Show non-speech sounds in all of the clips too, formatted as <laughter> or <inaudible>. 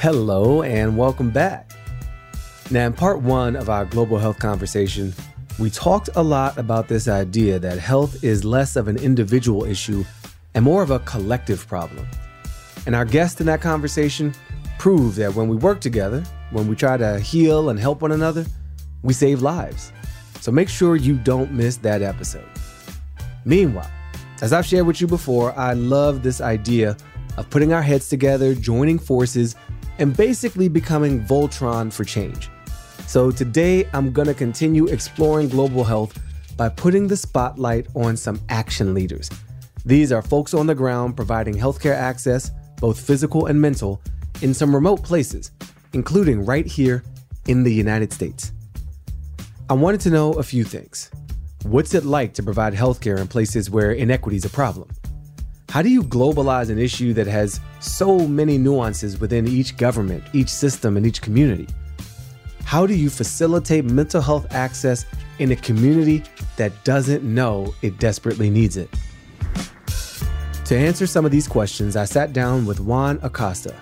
Hello, and welcome back. Now, in part one of our global health conversation, we talked a lot about this idea that health is less of an individual issue and more of a collective problem. And our guest in that conversation proved that when we work together, when we try to heal and help one another, we save lives. So make sure you don't miss that episode. Meanwhile, as I've shared with you before, I love this idea of putting our heads together, joining forces, and basically becoming Voltron for change. So today, I'm gonna continue exploring global health by putting the spotlight on some action leaders. These are folks on the ground providing healthcare access, both physical and mental, in some remote places, including right here in the United States. I wanted to know a few things. What's it like to provide healthcare in places where inequity is a problem? How do you globalize an issue that has so many nuances within each government, each system, and each community? How do you facilitate mental health access in a community that doesn't know it desperately needs it? To answer some of these questions, I sat down with Juan Acosta,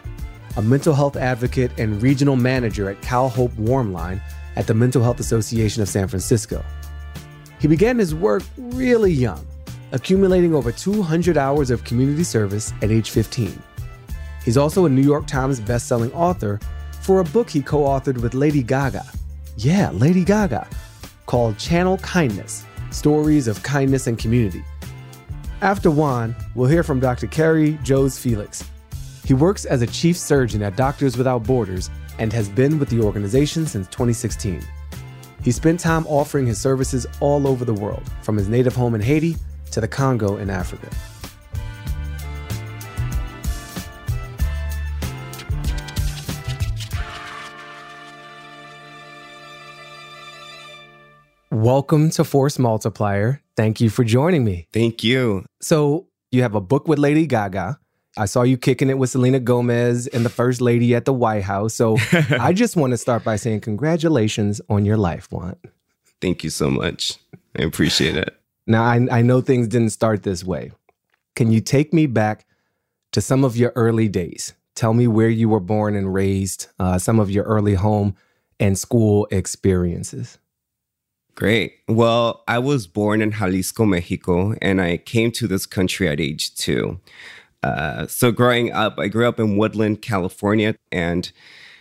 a mental health advocate and regional manager at Cal Hope Warmline at the Mental Health Association of San Francisco. He began his work really young accumulating over 200 hours of community service at age 15. He's also a New York Times bestselling author for a book he co authored with Lady Gaga. Yeah, Lady Gaga, called Channel Kindness Stories of Kindness and Community. After Juan, we'll hear from Dr. Kerry Jones Felix. He works as a chief surgeon at Doctors Without Borders and has been with the organization since 2016. He spent time offering his services all over the world, from his native home in Haiti to the Congo in Africa. Welcome to Force Multiplier. Thank you for joining me. Thank you. So, you have a book with Lady Gaga. I saw you kicking it with Selena Gomez and the First Lady at the White House. So, <laughs> I just want to start by saying congratulations on your life, Juan. Thank you so much. I appreciate it. Now, I, I know things didn't start this way. Can you take me back to some of your early days? Tell me where you were born and raised, uh, some of your early home and school experiences. Great. Well, I was born in Jalisco, Mexico, and I came to this country at age two. Uh, so, growing up, I grew up in Woodland, California, and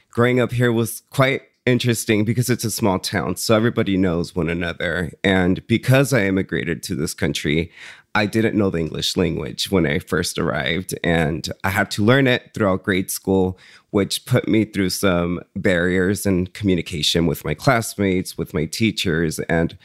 growing up here was quite interesting because it's a small town, so everybody knows one another. And because I immigrated to this country, I didn't know the English language when I first arrived, and I had to learn it throughout grade school, which put me through some barriers in communication with my classmates, with my teachers, and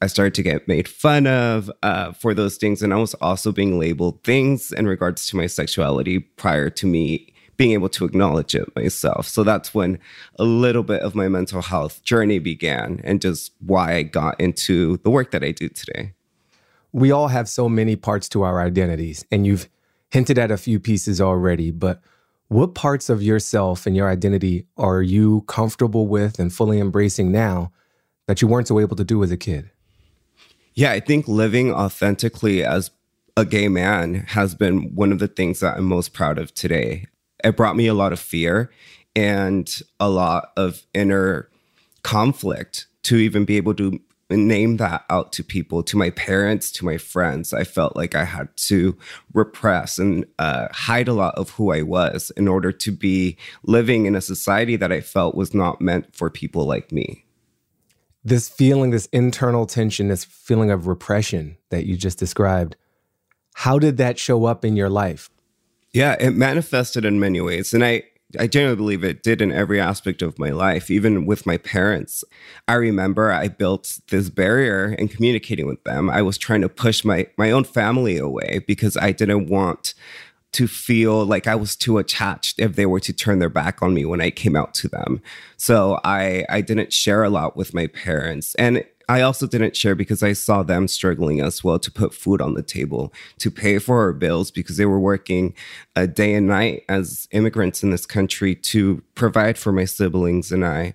I started to get made fun of uh, for those things. And I was also being labeled things in regards to my sexuality prior to me being able to acknowledge it myself. So that's when a little bit of my mental health journey began and just why I got into the work that I do today. We all have so many parts to our identities, and you've hinted at a few pieces already, but what parts of yourself and your identity are you comfortable with and fully embracing now that you weren't so able to do as a kid? Yeah, I think living authentically as a gay man has been one of the things that I'm most proud of today it brought me a lot of fear and a lot of inner conflict to even be able to name that out to people, to my parents, to my friends. I felt like I had to repress and uh, hide a lot of who I was in order to be living in a society that I felt was not meant for people like me. This feeling, this internal tension, this feeling of repression that you just described, how did that show up in your life? Yeah, it manifested in many ways. And I, I genuinely believe it did in every aspect of my life, even with my parents. I remember I built this barrier in communicating with them. I was trying to push my, my own family away because I didn't want to feel like I was too attached if they were to turn their back on me when I came out to them. So I I didn't share a lot with my parents. And I also didn't share because I saw them struggling as well to put food on the table, to pay for our bills because they were working a day and night as immigrants in this country to provide for my siblings and I.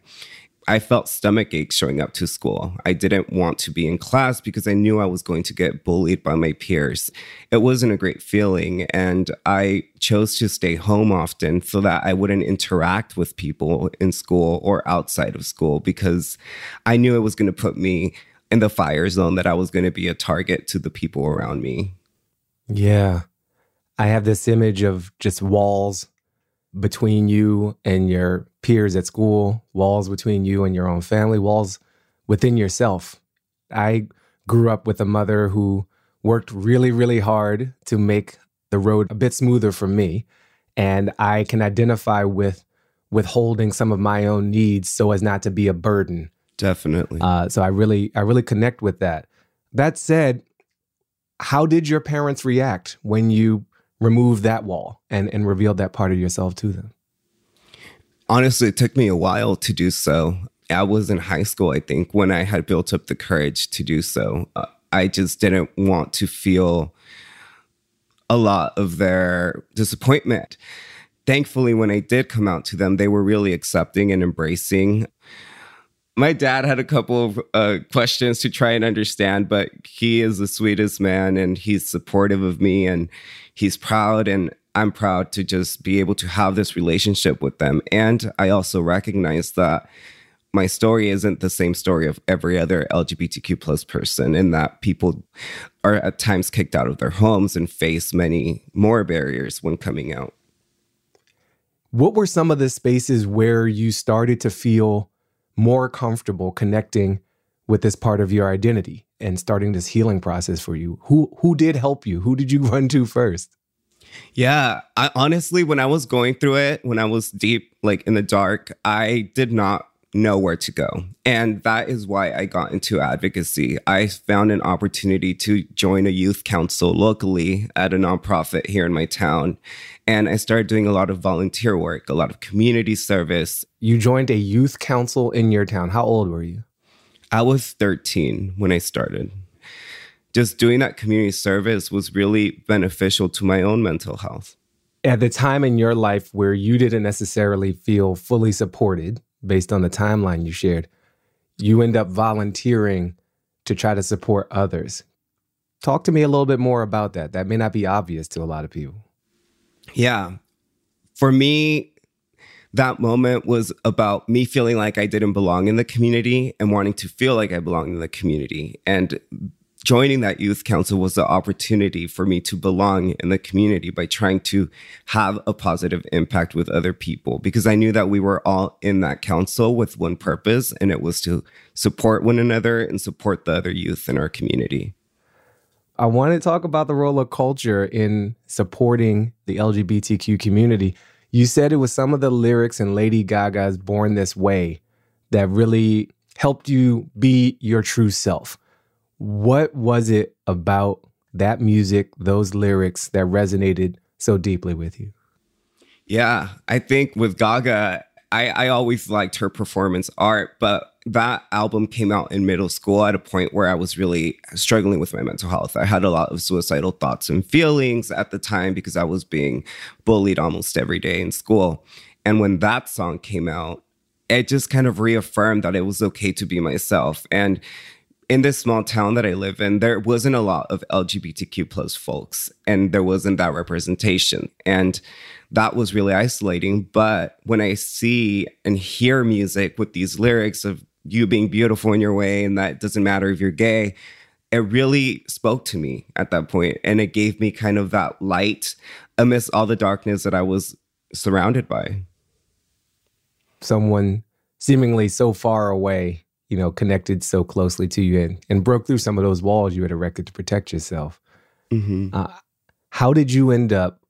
I felt stomach aches showing up to school. I didn't want to be in class because I knew I was going to get bullied by my peers. It wasn't a great feeling. And I chose to stay home often so that I wouldn't interact with people in school or outside of school because I knew it was going to put me in the fire zone, that I was going to be a target to the people around me. Yeah. I have this image of just walls between you and your peers at school, walls between you and your own family, walls within yourself. I grew up with a mother who worked really, really hard to make the road a bit smoother for me. And I can identify with withholding some of my own needs so as not to be a burden. Definitely. Uh, so I really, I really connect with that. That said, how did your parents react when you removed that wall and, and revealed that part of yourself to them? Honestly, it took me a while to do so. I was in high school, I think, when I had built up the courage to do so. Uh, I just didn't want to feel a lot of their disappointment. Thankfully, when I did come out to them, they were really accepting and embracing. My dad had a couple of uh, questions to try and understand, but he is the sweetest man and he's supportive of me and he's proud. And I'm proud to just be able to have this relationship with them. And I also recognize that my story isn't the same story of every other LGBTQ plus person and that people are at times kicked out of their homes and face many more barriers when coming out. What were some of the spaces where you started to feel more comfortable connecting with this part of your identity and starting this healing process for you? Who who did help you? Who did you <laughs> run to first? Yeah, I honestly, when I was going through it, when I was deep, like in the dark, I did not know where to go. And that is why I got into advocacy. I found an opportunity to join a youth council locally at a nonprofit here in my town. And I started doing a lot of volunteer work, a lot of community service. You joined a youth council in your town. How old were you? I was 13 when I started just doing that community service was really beneficial to my own mental health. At the time in your life where you didn't necessarily feel fully supported based on the timeline you shared, you end up volunteering to try to support others. Talk to me a little bit more about that. That may not be obvious to a lot of people. Yeah. For me, that moment was about me feeling like I didn't belong in the community and wanting to feel like I belong in the community. And joining that youth council was the opportunity for me to belong in the community by trying to have a positive impact with other people because I knew that we were all in that council with one purpose, and it was to support one another and support the other youth in our community. I want to talk about the role of culture in supporting the LGBTQ community. You said it was some of the lyrics in Lady Gaga's Born This Way that really helped you be your true self. What was it about that music, those lyrics that resonated so deeply with you? Yeah, I think with Gaga, I, I always liked her performance art, but that album came out in middle school at a point where I was really struggling with my mental health. I had a lot of suicidal thoughts and feelings at the time because I was being bullied almost every day in school. And when that song came out, it just kind of reaffirmed that it was okay to be myself. And in this small town that I live in, there wasn't a lot of LGBTQ plus folks, and there wasn't that representation. And that was really isolating. But when I see and hear music with these lyrics of you being beautiful in your way, and that doesn't matter if you're gay, it really spoke to me at that point, and it gave me kind of that light amidst all the darkness that I was surrounded by. Someone seemingly so far away you know, connected so closely to you and, and broke through some of those walls you had erected to protect yourself. Mm-hmm. Uh, how did you end up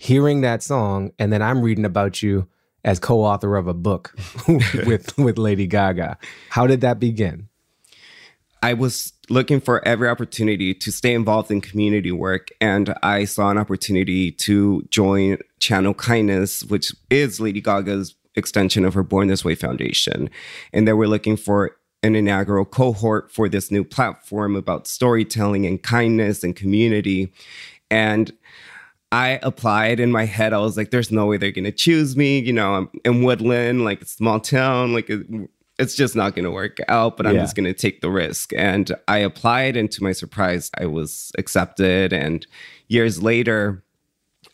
hearing that song? And then I'm reading about you as co-author of a book <laughs> with with Lady Gaga. How did that begin? I was looking for every opportunity to stay involved in community work, and I saw an opportunity to join Channel Kindness, which is Lady Gaga's extension of her Born This Way Foundation. And they were looking for an inaugural cohort for this new platform about storytelling and kindness and community. And I applied in my head. I was like, there's no way they're going to choose me. You know, I'm in Woodland, like a small town, like it's just not going to work out, but I'm Yeah. just going to take the risk. And I applied, and to my surprise, I was accepted. And years later,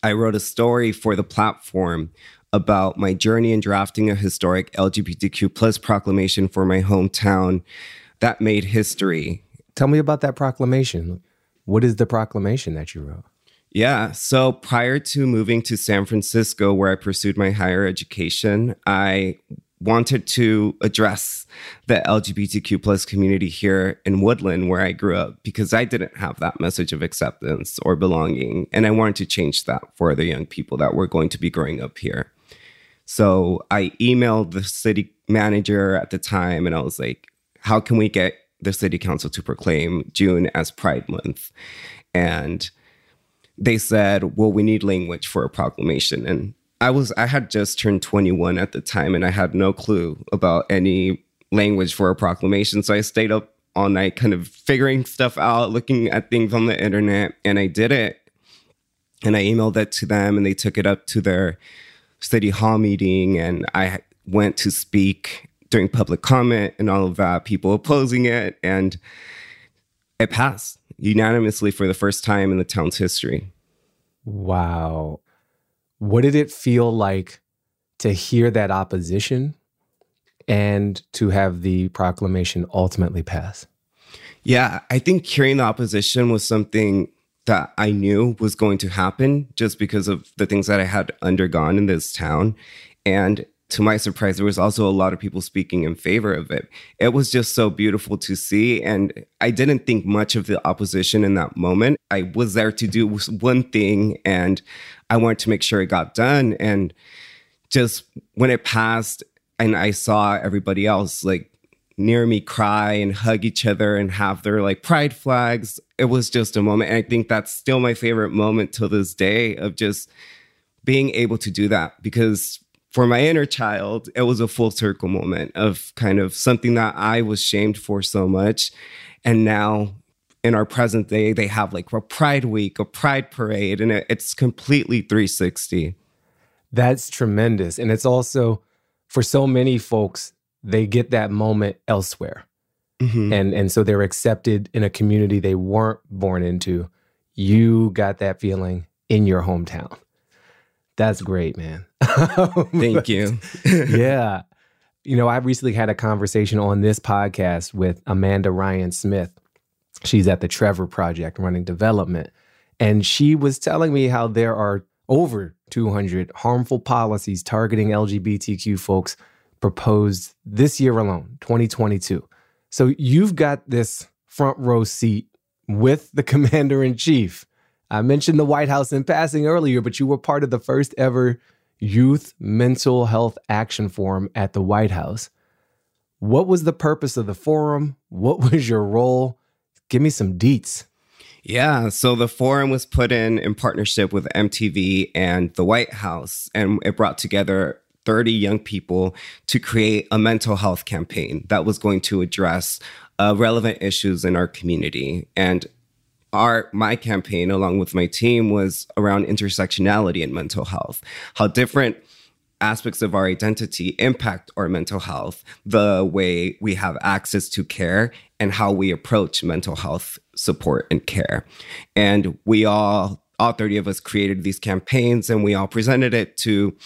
I wrote a story for the platform about my journey in drafting a historic LGBTQ plus proclamation for my hometown that made history. Tell me about that proclamation. What is the proclamation that you wrote? Yeah. So prior to moving to San Francisco, where I pursued my higher education, I wanted to address the LGBTQ plus community here in Woodland, where I grew up, because I didn't have that message of acceptance or belonging. And I wanted to change that for the young people that were going to be growing up here. So I emailed the city manager at the time and I was like, how can we get the city council to proclaim June as Pride Month? And they said, well, we need language for a proclamation. And I was, I had just turned 21 at the time and I had no clue about any language for a proclamation. So I stayed up all night kind of figuring stuff out, looking at things on the internet, and I did it. And I emailed that to them and they took it up to their city hall meeting. And I went to speak during public comment and all of that, people opposing it. And it passed unanimously for the first time in the town's history. Wow. What did it feel like to hear that opposition and to have the proclamation ultimately pass? Yeah, I think hearing the opposition was something that I knew was going to happen just because of the things that I had undergone in this town. And to my surprise, there was also a lot of people speaking in favor of it. It was just so beautiful to see. And I didn't think much of the opposition in that moment. I was there to do one thing and I wanted to make sure it got done. And just when it passed and I saw everybody else like near me cry and hug each other and have their like pride flags, it was just a moment. And I think that's still my favorite moment till this day of just being able to do that because for my inner child, it was a full circle moment of kind of something that I was shamed for so much. And now in our present day, they have like a pride week, a pride parade, and it's completely 360. That's tremendous. And it's also for so many folks, they get that moment elsewhere. Mhm. And and so they're accepted in a community they weren't born into. You got that feeling in your hometown. That's great, man. <laughs> Thank you. <laughs> yeah. You know, I recently had a conversation on this podcast with Amanda Ryan Smith. She's at the Trevor Project running development. And she was telling me how there are over 200 harmful policies targeting LGBTQ folks proposed this year alone, 2022. So you've got this front row seat with the <laughs> commander in chief. I mentioned the White House in passing earlier, but you were part of the first ever Youth Mental Health Action Forum at the White House. What was the purpose of the forum? What <laughs> was your role? Give me some deets. Yeah, so the forum was put in in partnership with MTV and the White House, and it brought together 30 young people to create a mental health campaign that was going to address uh, relevant issues in our community. And our my campaign, along with my team, was around intersectionality and mental health, how different aspects of our identity impact our mental health, the way we have access to care, and how we approach mental health support and care. And we all, all 30 of us created these campaigns and we all presented it to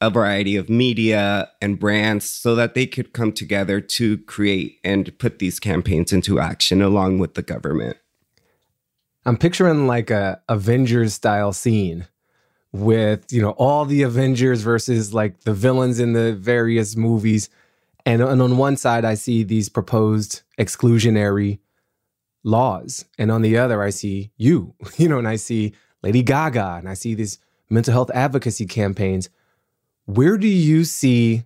a variety of media and brands so that they could come together to create and put these campaigns into action along with the government. I'm picturing like a Avengers style scene with, you know, all the Avengers versus like the villains in the various movies. And, and on one side, I see these proposed exclusionary laws. And on the other, I see you, <laughs> you know, and I see Lady Gaga and I see these mental health advocacy campaigns. Where do you see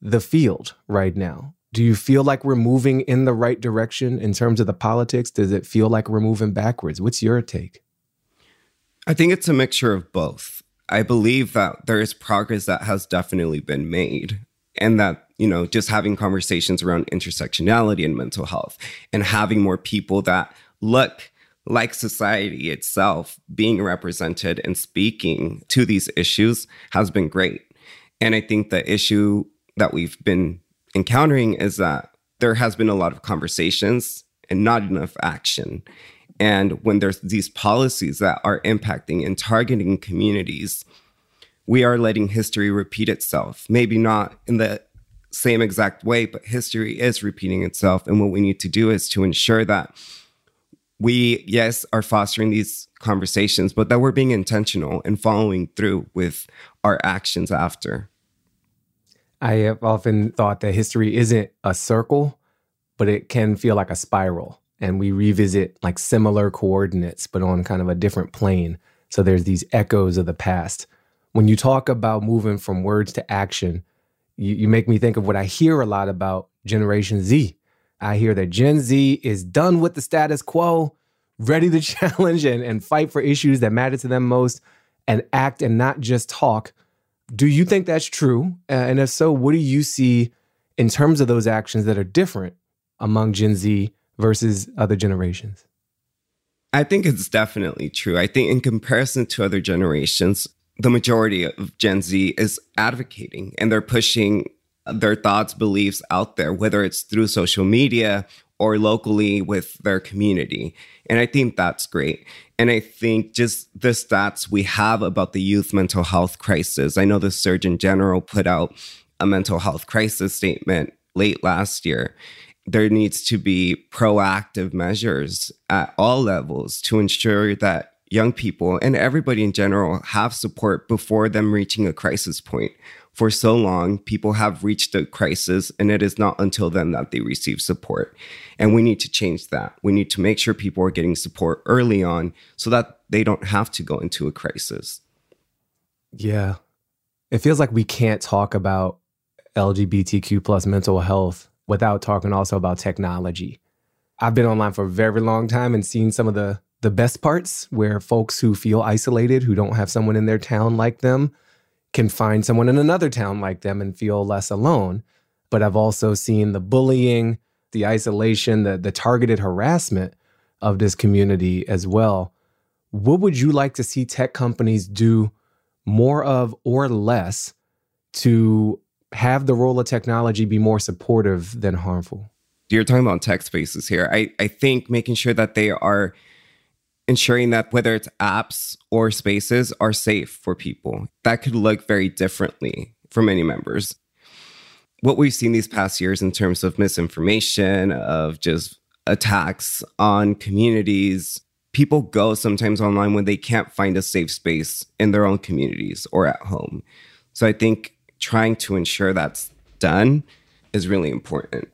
the field right now? Do you feel like we're moving in the right direction in terms of the politics? Does it feel like we're moving backwards? What's your take? I think it's a mixture of both. I believe that there is progress that has definitely been made, and that, you know, just having conversations around intersectionality and mental health and having more people that look like society itself being represented and speaking to these issues has been great. And I think the issue that we've been encountering is that there has been a lot of conversations and not enough action. And when there's these policies that are impacting and targeting communities, we are letting history repeat itself. Maybe not in the same exact way, but history is repeating itself. And what we need to do is to ensure that we, yes, are fostering these conversations, but that we're being intentional and following through with our actions after. I have often thought that history isn't a circle, but it can feel like a spiral. And we revisit like similar coordinates, but on kind of a different plane. So there's these echoes of the past. When you talk about moving from words to action, you, you make me think of what I hear a lot about Generation Z. I hear that Gen Z is done with the status quo, ready to <laughs> challenge and, and fight for issues that matter to them most and act and not just talk. Do you think that's true? And if so, what do you see in terms of those actions that are different among Gen Z versus other generations? I think it's definitely true. I think, in comparison to other generations, the majority of Gen Z is advocating and they're pushing their thoughts, beliefs out there, whether it's through social media or locally with their community. And I think that's great. And I think just the stats we have about the youth mental health crisis. I know the Surgeon General put out a mental health crisis statement late last year. There needs to be proactive measures at all levels to ensure that young people and everybody in general have support before them reaching a crisis point for so long, people have reached a crisis, and it is not until then that they receive support. And we need to change that. We need to make sure people are getting support early on so that they don't have to go into a crisis. Yeah. It feels like we can't talk about LGBTQ plus mental health without talking also about technology. I've been online for a very long time and seen some of the the best parts where folks who feel isolated, who don't have someone in their town like them, can find someone in another town like them and feel less alone. But I've also seen the bullying, the isolation, the, the targeted harassment of this community as well. What would you like to see tech companies do more of or less to have the role of technology be more supportive than harmful? You're talking about tech spaces here. I, I think making sure that they are ensuring that whether it's apps or spaces are safe for people. That could look very differently for many members. What we've seen these past years in terms of misinformation, of just attacks on communities, people go sometimes online when they can't find a safe space in their own communities or at home. So I think trying to ensure that's done is really important.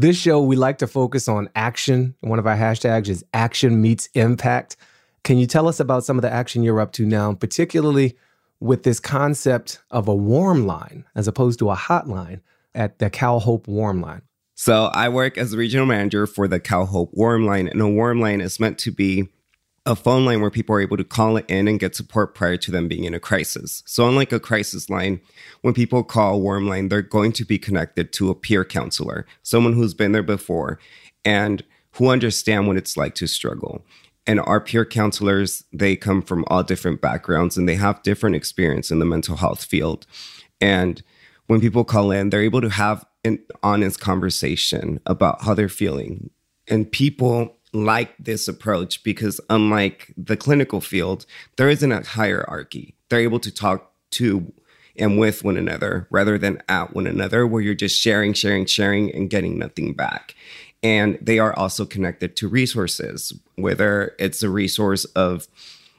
This show, we like to focus on action. One of our hashtags is action meets impact. Can you tell us about some of the action you're up to now, particularly with this concept of a warm line as opposed to a hotline at the Cal Hope Warm Line? So, I work as a regional manager for the Cal Hope Warm Line, and a warm line is meant to be a phone line where people are able to call in and get support prior to them being in a crisis. So, unlike a crisis line, when people call Warm Line, they're going to be connected to a peer counselor, someone who's been there before and who understand what it's like to struggle. And our peer counselors, they come from all different backgrounds and they have different experience in the mental health field. And when people call in, they're able to have an honest conversation about how they're feeling. And people like this approach because unlike the clinical field, there isn't a hierarchy. They're able to talk to and with one another rather than at one another, where you're just sharing, sharing, sharing, and getting nothing back. And they are also connected to resources, whether it's a resource of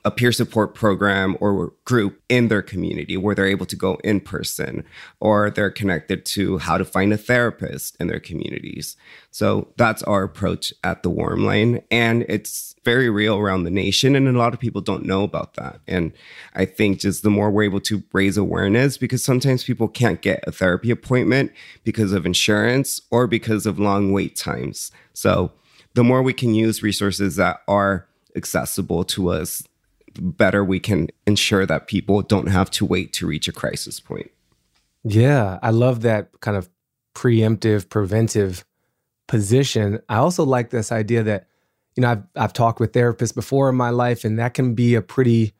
a peer support program or group in their community where they're able to go in person or they're connected to how to find a therapist in their communities. So that's our approach at the Warm Line. And it's very real around the nation. And a lot of people don't know about that. And I think just the more we're able to raise awareness, because sometimes people can't get a therapy appointment because of insurance or because of long wait times. So the more we can use resources that are accessible to us, better we can ensure that people don't have to wait to reach a crisis point. Yeah, I love that kind of preemptive, preventive position. I also like this idea that, you know, I've I've talked with therapists before in my life, and that can be a pretty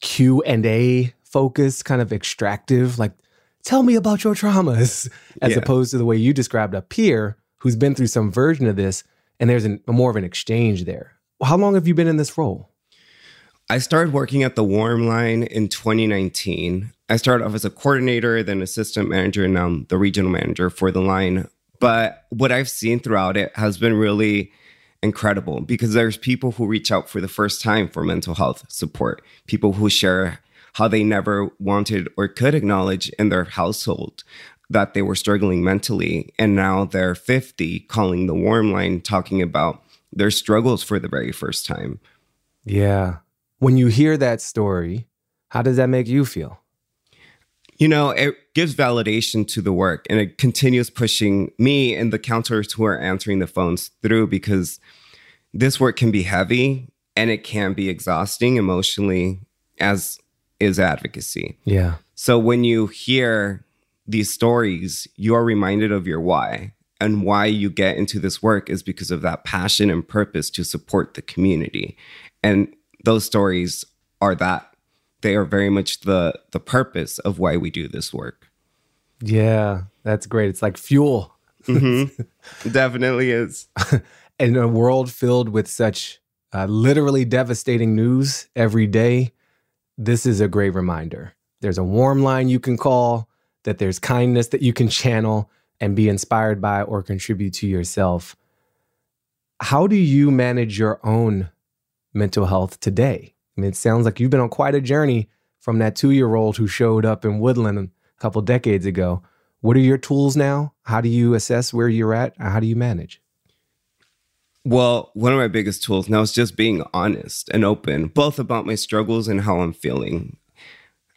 Q and A focused, kind of extractive. Like, tell me about your traumas, as Yeah. opposed to the way you described a peer who's been through some version of this, and there's an, more of an exchange there. How long have you been in this role? I started working at the Warm Line in 2019. I started off as a coordinator, then assistant manager, and now I'm the regional manager for the line. But what I've seen throughout it has been really incredible because there's people who reach out for the first time for mental health support, people who share how they never wanted or could acknowledge in their household that they were struggling mentally. And now they're 50 calling the Warm Line talking about their struggles for the very first time. Yeah. When you hear that story, how does that make you feel? you know, it gives validation to the work and it continues pushing me and the counselors who are answering the phones through because this work can be heavy and it can be exhausting emotionally, as is advocacy. Yeah. So when you hear these stories, you are reminded of your why. And why you get into this work is because of that passion and purpose to support the community. And those stories are that they are very much the the purpose of why we do this work. Yeah. That's great. It's like fuel <laughs> Definitely is. <laughs> in a world filled with such uh, literally devastating news every day, this is a great reminder. There's a warm line you can call, that there's kindness that you can channel and be inspired by or contribute to yourself. How do you manage your own mental health today? I mean, it sounds like you've been on quite a journey from that two year old who showed up in Woodland a couple decades ago. What are your tools now? How do you assess where you're at? How do you manage? Well, one of my biggest tools now is just being honest and open, both about my struggles and how I'm feeling.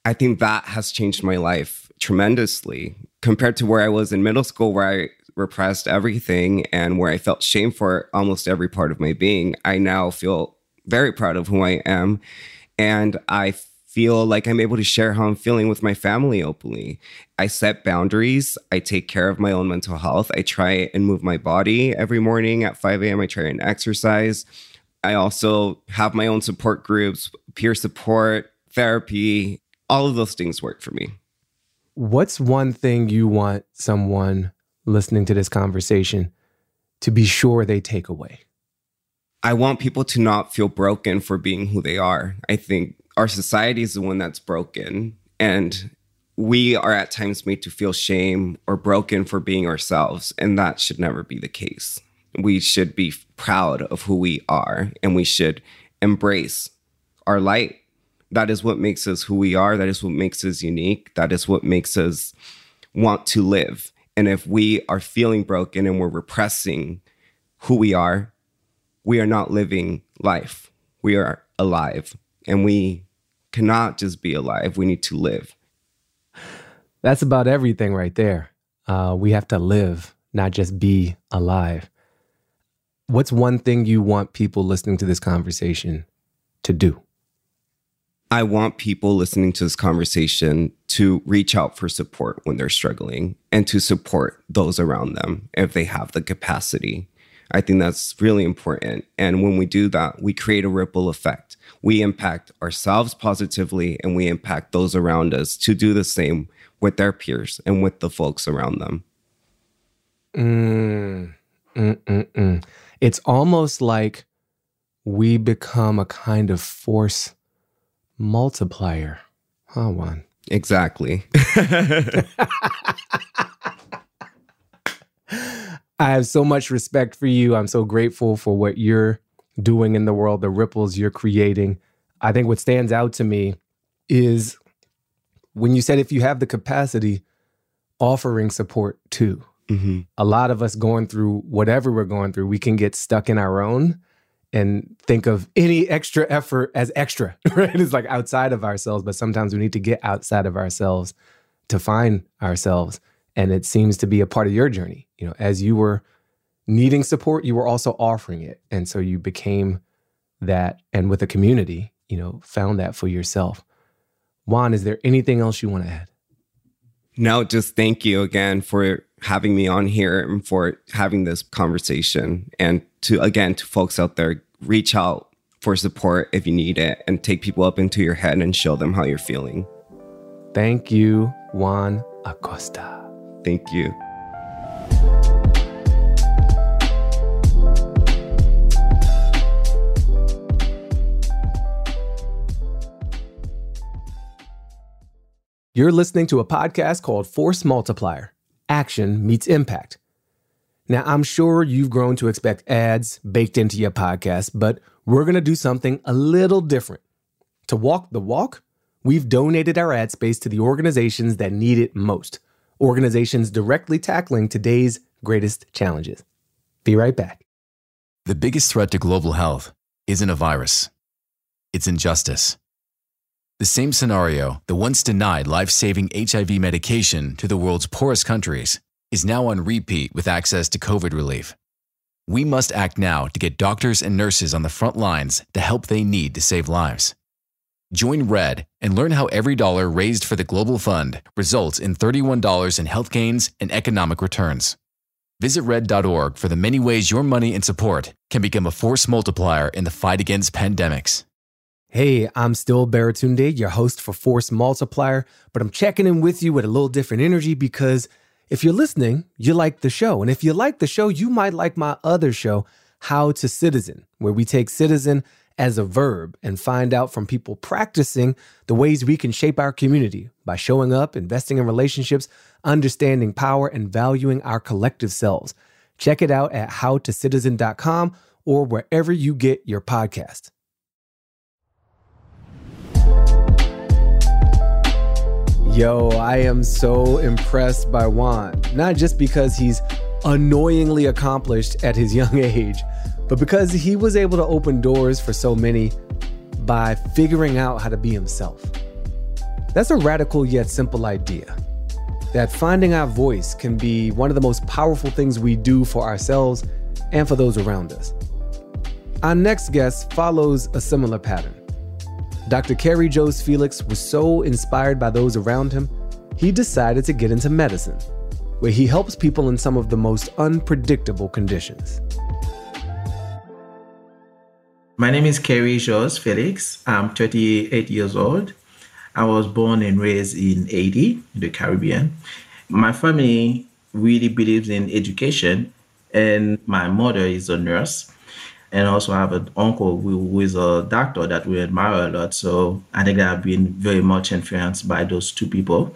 I think that has changed my life tremendously compared to where I was in middle school, where I repressed everything and where I felt shame for almost every part of my being. I now feel very proud of who I am. And I feel like I'm able to share how I'm feeling with my family openly. I set boundaries. I take care of my own mental health. I try and move my body every morning at 5 a.m. I try and exercise. I also have my own support groups, peer support, therapy. All of those things work for me. What's one thing you want someone listening to this conversation to be sure they take away? I want people to not feel broken for being who they are. I think our society is the one that's broken, and we are at times made to feel shame or broken for being ourselves, and that should never be the case. We should be proud of who we are, and we should embrace our light. That is what makes us who we are. That is what makes us unique. That is what makes us want to live. And if we are feeling broken and we're repressing who we are, we are not living life. We are alive. And we cannot just be alive. We need to live. That's about everything right there. Uh, we have to live, not just be alive. What's one thing you want people listening to this conversation to do? I want people listening to this conversation to reach out for support when they're struggling and to support those around them if they have the capacity. I think that's really important. And when we do that, we create a ripple effect. We impact ourselves positively and we impact those around us to do the same with their peers and with the folks around them. Mm, mm, mm, mm. It's almost like we become a kind of force multiplier. Huh, Juan? Exactly. <laughs> <laughs> I have so much respect for you. I'm so grateful for what you're doing in the world, the ripples you're creating. I think what stands out to me is when you said if you have the capacity, offering support too. hmm A lot of us going through whatever we're going through, we can get stuck in our own and think of any extra effort as extra, <laughs> right? It's like outside of ourselves, but sometimes we need to get outside of ourselves to find ourselves. And it seems to be a part of your journey. You know, as you were needing support, you were also offering it. And so you became that and with a community, you know, found that for yourself. Juan, is there anything else you want to add? No, just thank you again for having me on here and for having this conversation. And to, again, to folks out there, reach out for support if you need it and take people up into your head and show them how you're feeling. Thank you, Juan Acosta. Thank you. You're listening to a podcast called Force Multiplier Action Meets Impact. Now, I'm sure you've grown to expect ads baked into your podcast, but we're going to do something a little different. To walk the walk, we've donated our ad space to the organizations that need it most, organizations directly tackling today's greatest challenges. Be right back. The biggest threat to global health isn't a virus, it's injustice. The same scenario, the once denied life saving HIV medication to the world's poorest countries, is now on repeat with access to COVID relief. We must act now to get doctors and nurses on the front lines the help they need to save lives. Join RED and learn how every dollar raised for the Global Fund results in $31 in health gains and economic returns. Visit red.org for the many ways your money and support can become a force multiplier in the fight against pandemics. Hey, I'm still Baratunde, your host for Force Multiplier, but I'm checking in with you with a little different energy because if you're listening, you like the show. And if you like the show, you might like my other show, How to Citizen, where we take citizen as a verb and find out from people practicing the ways we can shape our community by showing up, investing in relationships, understanding power, and valuing our collective selves. Check it out at howtocitizen.com or wherever you get your podcast. Yo, I am so impressed by Juan, not just because he's annoyingly accomplished at his young <laughs> age, but because he was able to open doors for so many by figuring out how to be himself. That's a radical yet simple idea. That finding our voice can be one of the most powerful things we do for ourselves and for those around us. Our next guest follows a similar pattern. Dr. Kerry Jones Felix was so inspired by those around him, he decided to get into medicine, where he helps people in some of the most unpredictable conditions. My name is Kerry Jones Felix. I'm 38 years old. I was born and raised in Haiti, in the Caribbean. My family really believes in education, and my mother is a nurse and also I have an uncle who is a doctor that we admire a lot. So I think I've been very much influenced by those two people.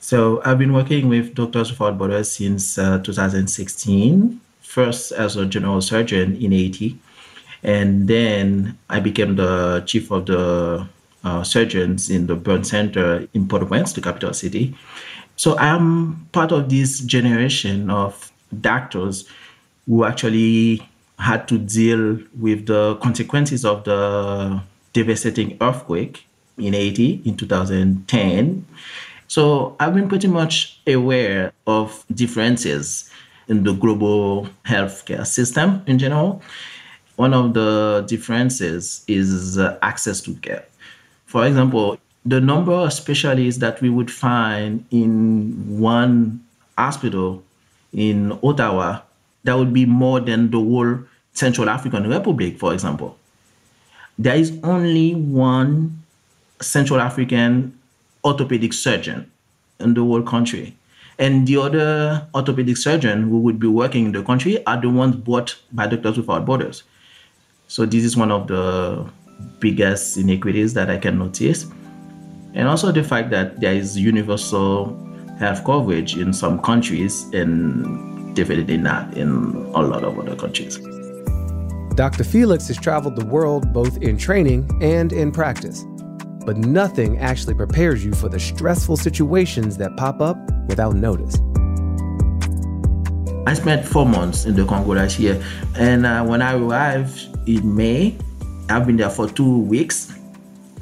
So I've been working with Doctors Without Borders since uh, 2016, first as a general surgeon in Haiti, and then I became the chief of the uh, surgeons in the burn center in Port-au-Prince, the capital city. So I'm part of this generation of doctors who actually had to deal with the consequences of the devastating earthquake in Haiti in 2010. So I've been pretty much aware of differences in the global healthcare system in general. One of the differences is uh, access to care. For example, the number of specialists that we would find in one hospital in Ottawa, that would be more than the whole Central African Republic, for example, there is only one Central African orthopedic surgeon in the whole country. And the other orthopedic surgeon who would be working in the country are the ones brought by Doctors Without Borders. So this is one of the biggest inequities that I can notice. And also the fact that there is universal health coverage in some countries and definitely not in a lot of other countries. Dr. Felix has traveled the world both in training and in practice, but nothing actually prepares you for the stressful situations that pop up without notice. I spent four months in the Congo last year, and uh, when I arrived in May, I've been there for two weeks,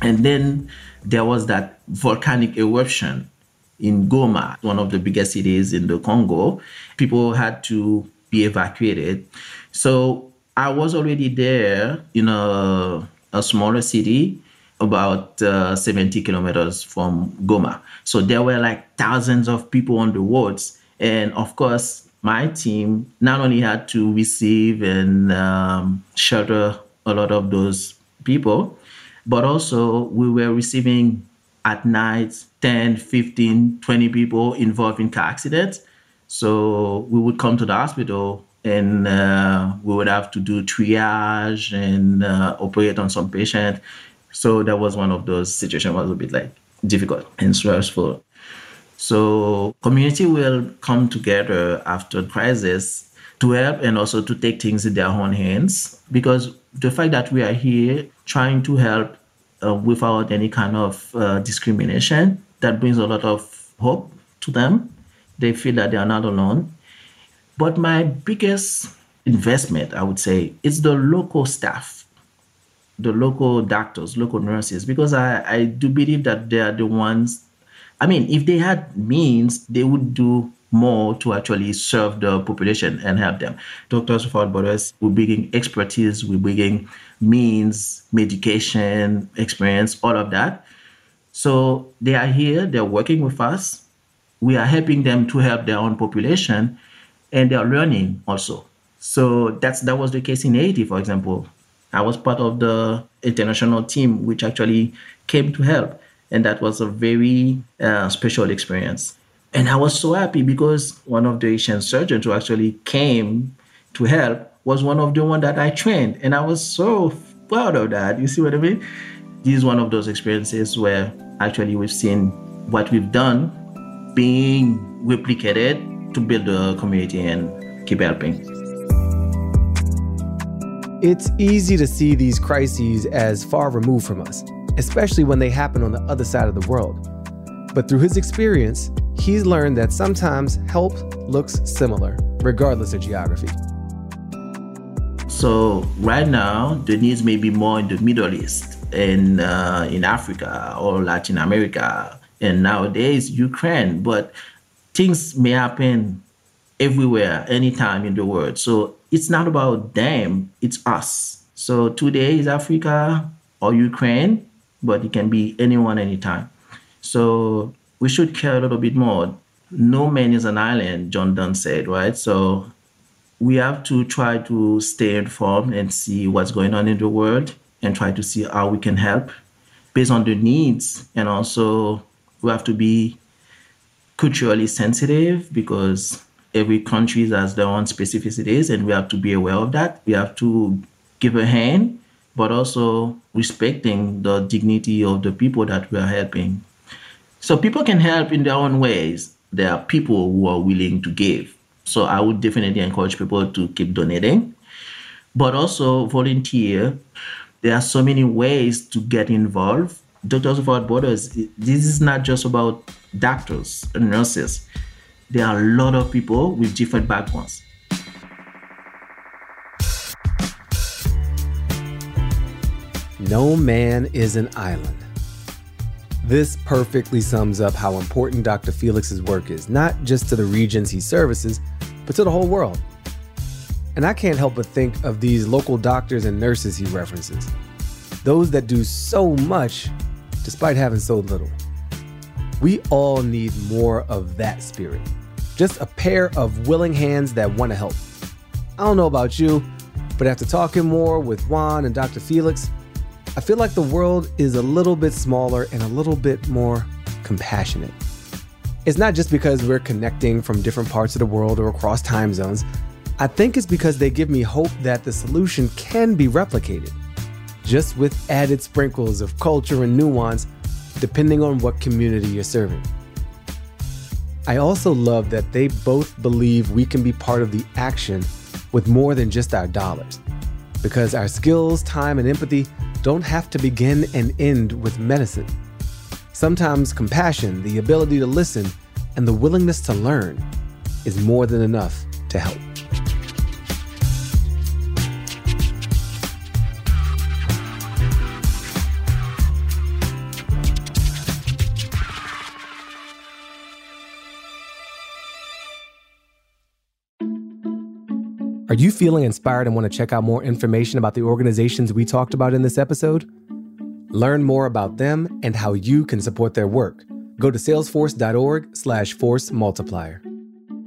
and then there was that volcanic eruption in Goma, one of the biggest cities in the Congo. People had to be evacuated. So I was already there in a, a smaller city about uh, 70 kilometers from Goma. So there were like thousands of people on the roads. And of course, my team not only had to receive and um, shelter a lot of those people, but also we were receiving at night 10, 15, 20 people involved in car accidents. So we would come to the hospital and uh, we would have to do triage and uh, operate on some patient. So that was one of those situations was a bit like difficult and stressful. So community will come together after crisis to help and also to take things in their own hands because the fact that we are here trying to help uh, without any kind of uh, discrimination that brings a lot of hope to them. They feel that they are not alone. But my biggest investment i would say is the local staff the local doctors local nurses because i, I do believe that they are the ones i mean if they had means they would do more to actually serve the population and help them. Doctors Without Borders, we're bringing expertise, we're bringing means, medication, experience, all of that. So they are here, they're working with us. We are helping them to help their own population and they're learning also. So that's that was the case in Haiti, for example. I was part of the international team which actually came to help. And that was a very uh, special experience. And I was so happy because one of the Haitian surgeons who actually came to help was one of the one that I trained. And I was so proud of that. You see what I mean? This is one of those experiences where actually we've seen what we've done being replicated to build a community and keep helping. It's easy to see these crises as far removed from us, especially when they happen on the other side of the world. But through his experience, he's learned that sometimes help looks similar, regardless of geography. So right now, the needs may be more in the Middle East and uh, in Africa or Latin America, and nowadays Ukraine. But things may happen everywhere, anytime in the world. So it's not about them; it's us. So today is Africa or Ukraine, but it can be anyone, anytime. So we should care a little bit more. No man is an island, John Donne said, right? So we have to try to stay informed and see what's going on in the world and try to see how we can help based on the needs. And also, we have to be culturally sensitive because every country has their own specificities, and we have to be aware of that. We have to give a hand, but also respecting the dignity of the people that we are helping. So people can help in their own ways. There are people who are willing to give. So I would definitely encourage people to keep donating, but also volunteer. There are so many ways to get involved. Doctors Without Borders, this is not just about doctors and nurses. There are a lot of people with different backgrounds. No man is an island. This perfectly sums up how important Dr. Felix's work is, not just to the regions he services, but to the whole world. And I can't help but think of these local doctors and nurses he references, those that do so much despite having so little. We all need more of that spirit, just a pair of willing hands that want to help. I don't know about you, but after talking more with Juan and Dr. Felix, I feel like the world is a little bit smaller and a little bit more compassionate. It's not just because we're connecting from different parts of the world or across time zones. I think it's because they give me hope that the solution can be replicated, just with added sprinkles of culture and nuance depending on what community you're serving. I also love that they both believe we can be part of the action with more than just our dollars, because our skills, time, and empathy don't have to begin and end with medicine. Sometimes compassion, the ability to listen, and the willingness to learn is more than enough to help. Are you feeling inspired and want to check out more information about the organizations we talked about in this episode? Learn more about them and how you can support their work. Go to salesforce.org slash force multiplier.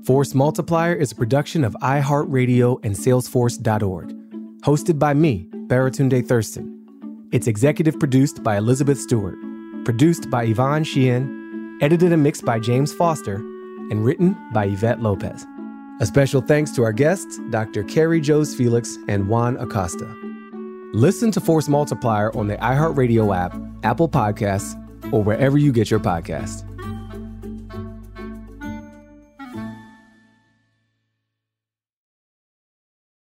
Force Multiplier is a production of iHeartRadio and Salesforce.org. Hosted by me, Baratunde Thurston. It's executive produced by Elizabeth Stewart. produced by Yvonne Sheehan, edited and mixed by James Foster, and written by Yvette Lopez. A special thanks to our guests, Dr. Kerry Jones Felix and Juan Acosta. Listen to Force Multiplier on the iHeartRadio app, Apple Podcasts, or wherever you get your podcasts.